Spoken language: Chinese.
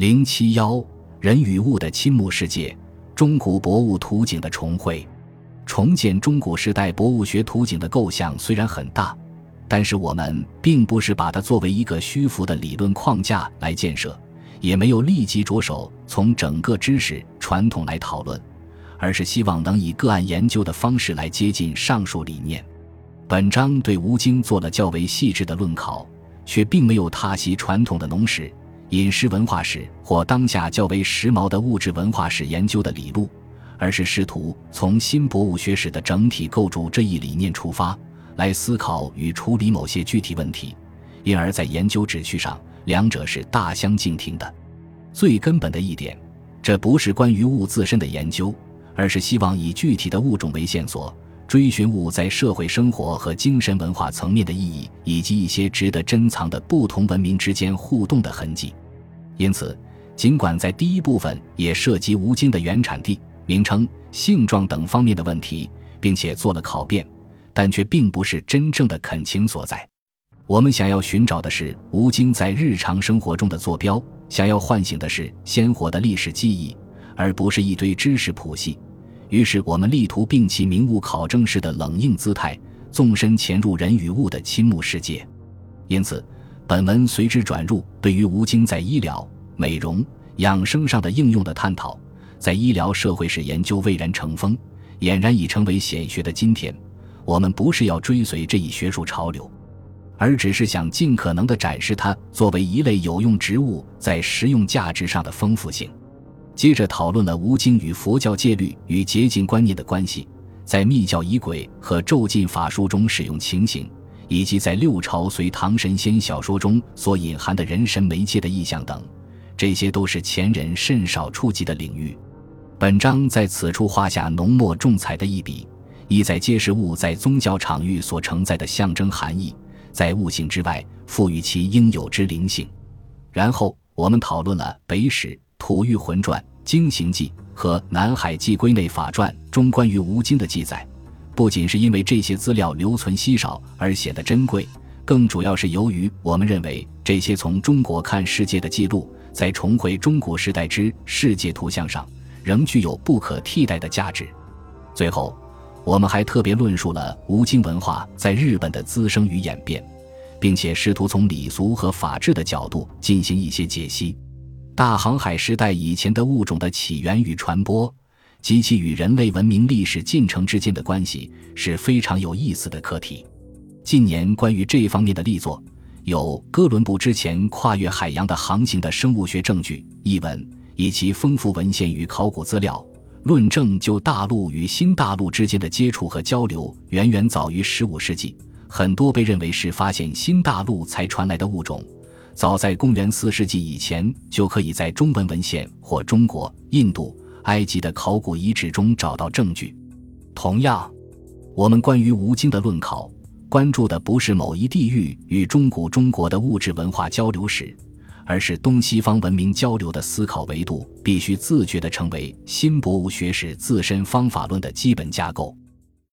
零七幺人与物的亲睦世界，中古博物图景的重绘，重建中古时代博物学图景的构想虽然很大，但是我们并不是把它作为一个虚浮的理论框架来建设，也没有立即着手从整个知识传统来讨论，而是希望能以个案研究的方式来接近上述理念。本章对吴京做了较为细致的论考，却并没有踏袭传统的农史、饮食文化史或当下较为时髦的物质文化史研究的理路，而是试图从新博物学史的整体构筑这一理念出发，来思考与处理某些具体问题，因而，在研究旨趣上，两者是大相径庭的。最根本的一点，这不是关于物自身的研究，而是希望以具体的物种为线索。追寻物在社会生活和精神文化层面的意义，以及一些值得珍藏的不同文明之间互动的痕迹。因此，尽管在第一部分也涉及吴京的原产地、名称、性状等方面的问题，并且做了考辨，但却并不是真正的恳情所在。我们想要寻找的是吴京在日常生活中的坐标，想要唤醒的是鲜活的历史记忆，而不是一堆知识谱系。于是，我们力图摒弃名物考证式的冷硬姿态，纵深潜入人与物的亲睦世界。因此，本文随之转入对于吴京在医疗、美容、养生上的应用的探讨。在医疗社会史研究蔚然成风、俨然已成为显学的今天，我们不是要追随这一学术潮流，而只是想尽可能地展示它作为一类有用植物在实用价值上的丰富性。接着讨论了吴京与佛教戒律与洁净观念的关系，在密教仪轨和咒禁法术中使用情形，以及在六朝隋唐神仙小说中所隐含的人神媒介的意象等，这些都是前人甚少触及的领域。本章在此处画下浓墨重彩的一笔，意在揭示物在宗教场域所承载的象征含义，在物性之外赋予其应有之灵性。然后我们讨论了北史。《吐玉魂传》《经行记》和《南海记归内法传》中关于吴京的记载，不仅是因为这些资料留存稀少而显得珍贵，更主要是由于我们认为这些从中国看世界的记录，在重回中古时代之世界图像上，仍具有不可替代的价值。最后，我们还特别论述了吴京文化在日本的滋生与演变，并且试图从礼俗和法治的角度进行一些解析。大航海时代以前的物种的起源与传播，及其与人类文明历史进程之间的关系是非常有意思的课题。近年关于这一方面的力作有哥伦布之前跨越海洋的航行的生物学证据译文，以及丰富文献与考古资料，论证就大陆与新大陆之间的接触和交流远远早于15世纪，很多被认为是发现新大陆才传来的物种。早在公元四世纪以前，就可以在中文文献或中国、印度、埃及的考古遗址中找到证据。同样，我们关于吴京的论考，关注的不是某一地域与中古中国的物质文化交流史，而是东西方文明交流的思考维度必须自觉地成为新博物学史自身方法论的基本架构。